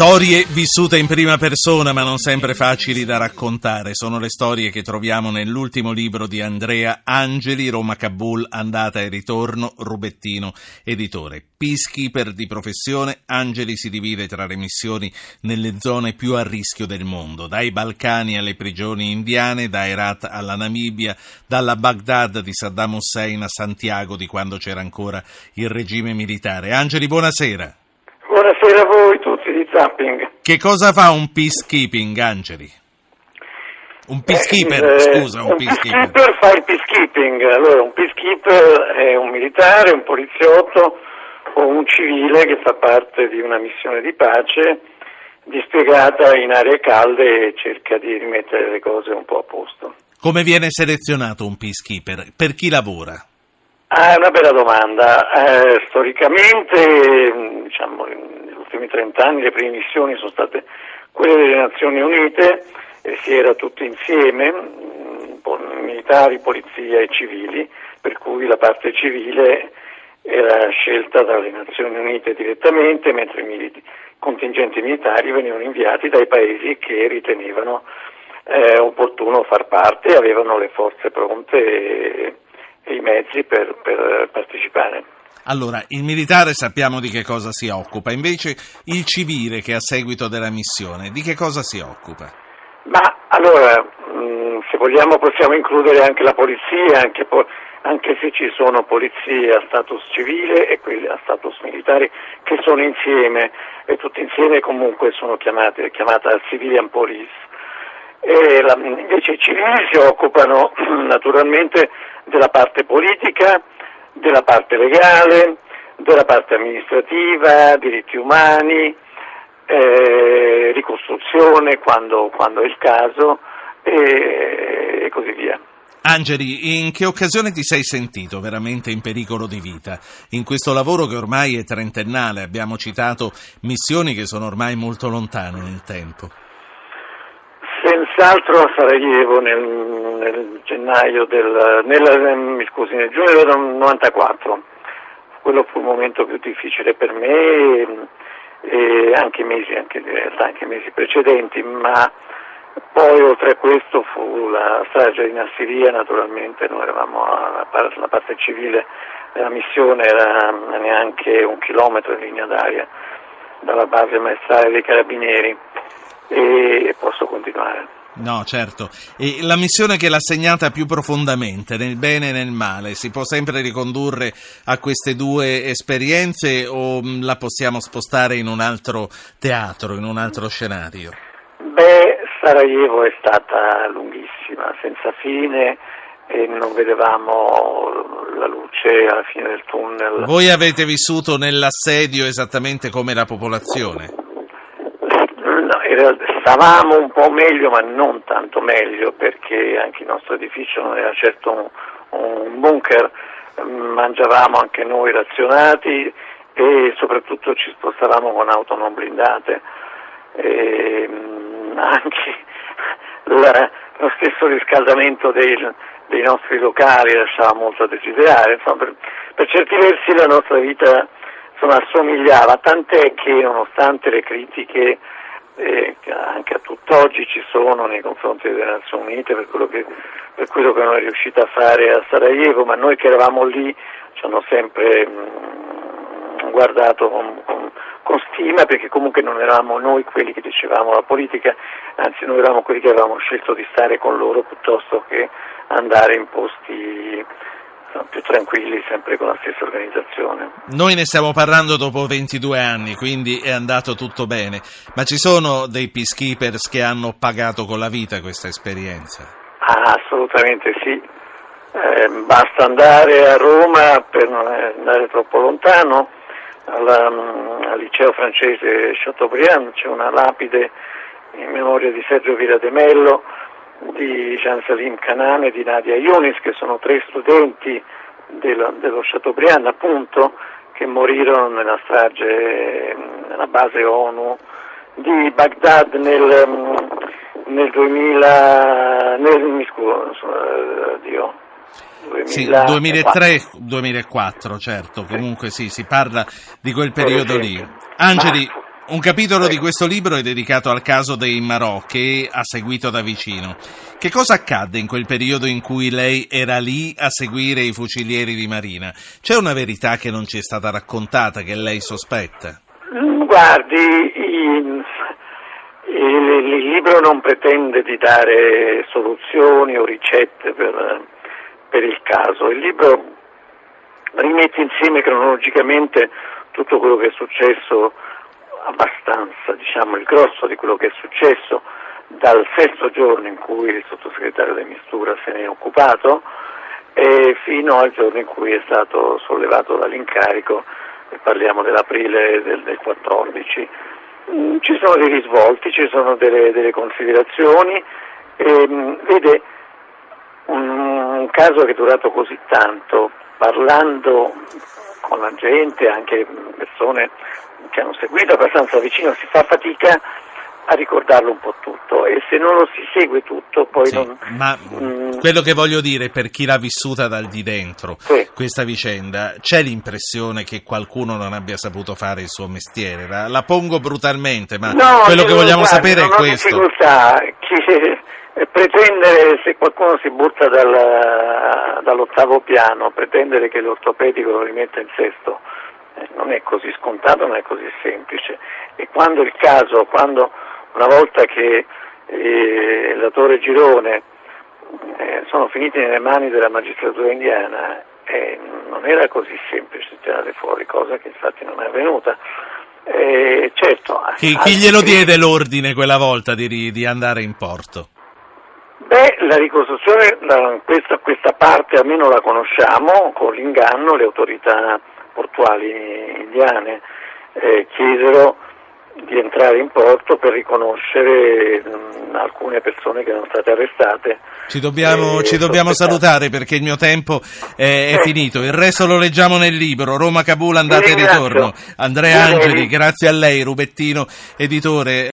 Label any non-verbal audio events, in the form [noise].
Storie vissute in prima persona ma non sempre facili da raccontare. Sono le storie che troviamo nell'ultimo libro di Andrea Angeli, Roma Kabul, andata e ritorno, Rubettino, editore. Peacekeeper di professione, Angeli si divide tra le missioni nelle zone più a rischio del mondo, dai Balcani alle prigioni indiane, da Herat alla Namibia, dalla Baghdad di Saddam Hussein a Santiago di quando c'era ancora il regime militare. Angeli, buonasera. Buonasera a voi tutti Zapping. Che cosa fa un peacekeeping, Angeli? Un peacekeeper, Eh, scusa, un, un peacekeeper. peacekeeper fa il peacekeeping. Allora, un peacekeeper è un militare, un poliziotto o un civile che fa parte di una missione di pace dispiegata in aree calde e cerca di rimettere le cose un po' a posto. Come viene selezionato un peacekeeper? Per chi lavora? Ah, è una bella domanda. Eh, storicamente, diciamo, ultimi 30 anni le prime missioni sono state quelle delle Nazioni Unite e si era tutti insieme, po- militari, polizia e civili, per cui la parte civile era scelta dalle Nazioni Unite direttamente, mentre i mili- contingenti militari venivano inviati dai paesi che ritenevano eh, opportuno far parte e avevano le forze pronte e, e i mezzi per, per partecipare. Allora, il militare sappiamo di che cosa si occupa, invece il civile che a seguito della missione, di che cosa si occupa? Ma allora, mh, se vogliamo possiamo includere anche la polizia, anche, anche se ci sono polizie a status civile e quelle a status militare che sono insieme e tutti insieme comunque sono chiamate, chiamata civilian police. La- invece i civili si occupano [clears throat] naturalmente della parte politica, della parte legale, della parte amministrativa, diritti umani, eh, ricostruzione quando, quando è il caso e, e così via. Angeli, in che occasione ti sei sentito veramente in pericolo di vita? In questo lavoro che ormai è trentennale, abbiamo citato missioni che sono ormai molto lontane nel tempo. Senz'altro a Sarajevo nel, nel gennaio del, nel, mi scusi, nel giugno del 94. Quello fu il momento più difficile per me e, anche, mesi, anche, anche mesi precedenti, ma poi oltre a questo fu la strage di Nassiria, naturalmente noi eravamo alla parte, la parte civile della missione, era neanche un chilometro in linea d'aria dalla base maestrale dei carabinieri e posso continuare. No, certo. E la missione che l'ha segnata più profondamente, nel bene e nel male, si può sempre ricondurre a queste due esperienze o mh, la possiamo spostare in un altro teatro, in un altro scenario? Beh, Sarajevo è stata lunghissima, senza fine e non vedevamo la luce alla fine del tunnel. Voi avete vissuto nell'assedio esattamente come la popolazione? Stavamo un po' meglio, ma non tanto meglio, perché anche il nostro edificio non era certo un, un bunker, mangiavamo anche noi razionati e soprattutto ci spostavamo con auto non blindate. E, mh, anche [laughs] la- lo stesso riscaldamento dei, dei nostri locali lasciava molto a desiderare, insomma, per, per certi versi la nostra vita insomma, assomigliava, tant'è che nonostante le critiche che anche a tutt'oggi ci sono nei confronti delle Nazioni Unite per quello che, per quello che non è riuscita a fare a Sarajevo, ma noi che eravamo lì ci hanno sempre mh, guardato con, con- con stima perché comunque non eravamo noi quelli che dicevamo la politica, anzi noi eravamo quelli che avevamo scelto di stare con loro piuttosto che andare in posti più tranquilli sempre con la stessa organizzazione. Noi ne stiamo parlando dopo 22 anni, quindi è andato tutto bene, ma ci sono dei peacekeepers che hanno pagato con la vita questa esperienza? Ah, assolutamente sì. Eh, basta andare a Roma per non andare troppo lontano, alla, mm, al liceo francese Chateaubriand c'è una lapide in memoria di Sergio Vira de Mello, di Jean Salim Canane e di Nadia Yunis, che sono tre studenti dello, dello Chateaubriand appunto, che morirono nella strage, nella base ONU di Baghdad nel, nel 2000, nel, mi scuso, eh, Dio, Sì, 2004. 2003-2004, certo, comunque sì, si parla di quel periodo lì. Angeli, Un capitolo di questo libro è dedicato al caso dei Marò che ha seguito da vicino. Che cosa accadde in quel periodo in cui lei era lì a seguire i fucilieri di Marina? C'è una verità che non ci è stata raccontata, che lei sospetta? Mm, guardi, il, il, il libro non pretende di dare soluzioni o ricette per, per il caso. Il libro rimette insieme cronologicamente tutto quello che è successo abbastanza, diciamo, il grosso di quello che è successo dal sesto giorno in cui il sottosegretario De Mistura se ne è occupato fino al giorno in cui è stato sollevato dall'incarico, parliamo dell'aprile del, del 14. Mm, ci sono dei risvolti, ci sono delle, delle considerazioni, e, mm, vede un, un caso che è durato così tanto, parlando con la gente, anche persone che hanno seguito abbastanza vicino, si fa fatica a ricordarlo un po' tutto e se non lo si segue tutto poi sì, non... Ma mm, quello che voglio dire per chi l'ha vissuta dal di dentro, sì. questa vicenda, c'è l'impressione che qualcuno non abbia saputo fare il suo mestiere? La, la pongo brutalmente, ma no, quello che vogliamo guardi, sapere è questo. Difficoltà, chi, [laughs] pretendere, se qualcuno si butta dal, dall'ottavo piano, pretendere che l'ortopedico lo rimetta in sesto eh, non è così scontato, non è così semplice. E quando il caso, quando una volta che eh, la Torre Girone eh, sono finiti nelle mani della magistratura indiana, eh, non era così semplice tirare fuori, cosa che infatti non è avvenuta. Eh, certo, chi, chi glielo diede l'ordine quella volta di, di andare in porto? Beh, la ricostruzione, questa, questa, parte almeno la conosciamo, con l'inganno le autorità portuali indiane eh, chiesero di entrare in porto per riconoscere mh, alcune persone che erano state arrestate. Ci dobbiamo, ci dobbiamo salutare perché il mio tempo è, è eh. finito. Il resto lo leggiamo nel libro Roma Kabul andata e ritorno. Andrea Angeli, grazie a lei, Rubettino, editore.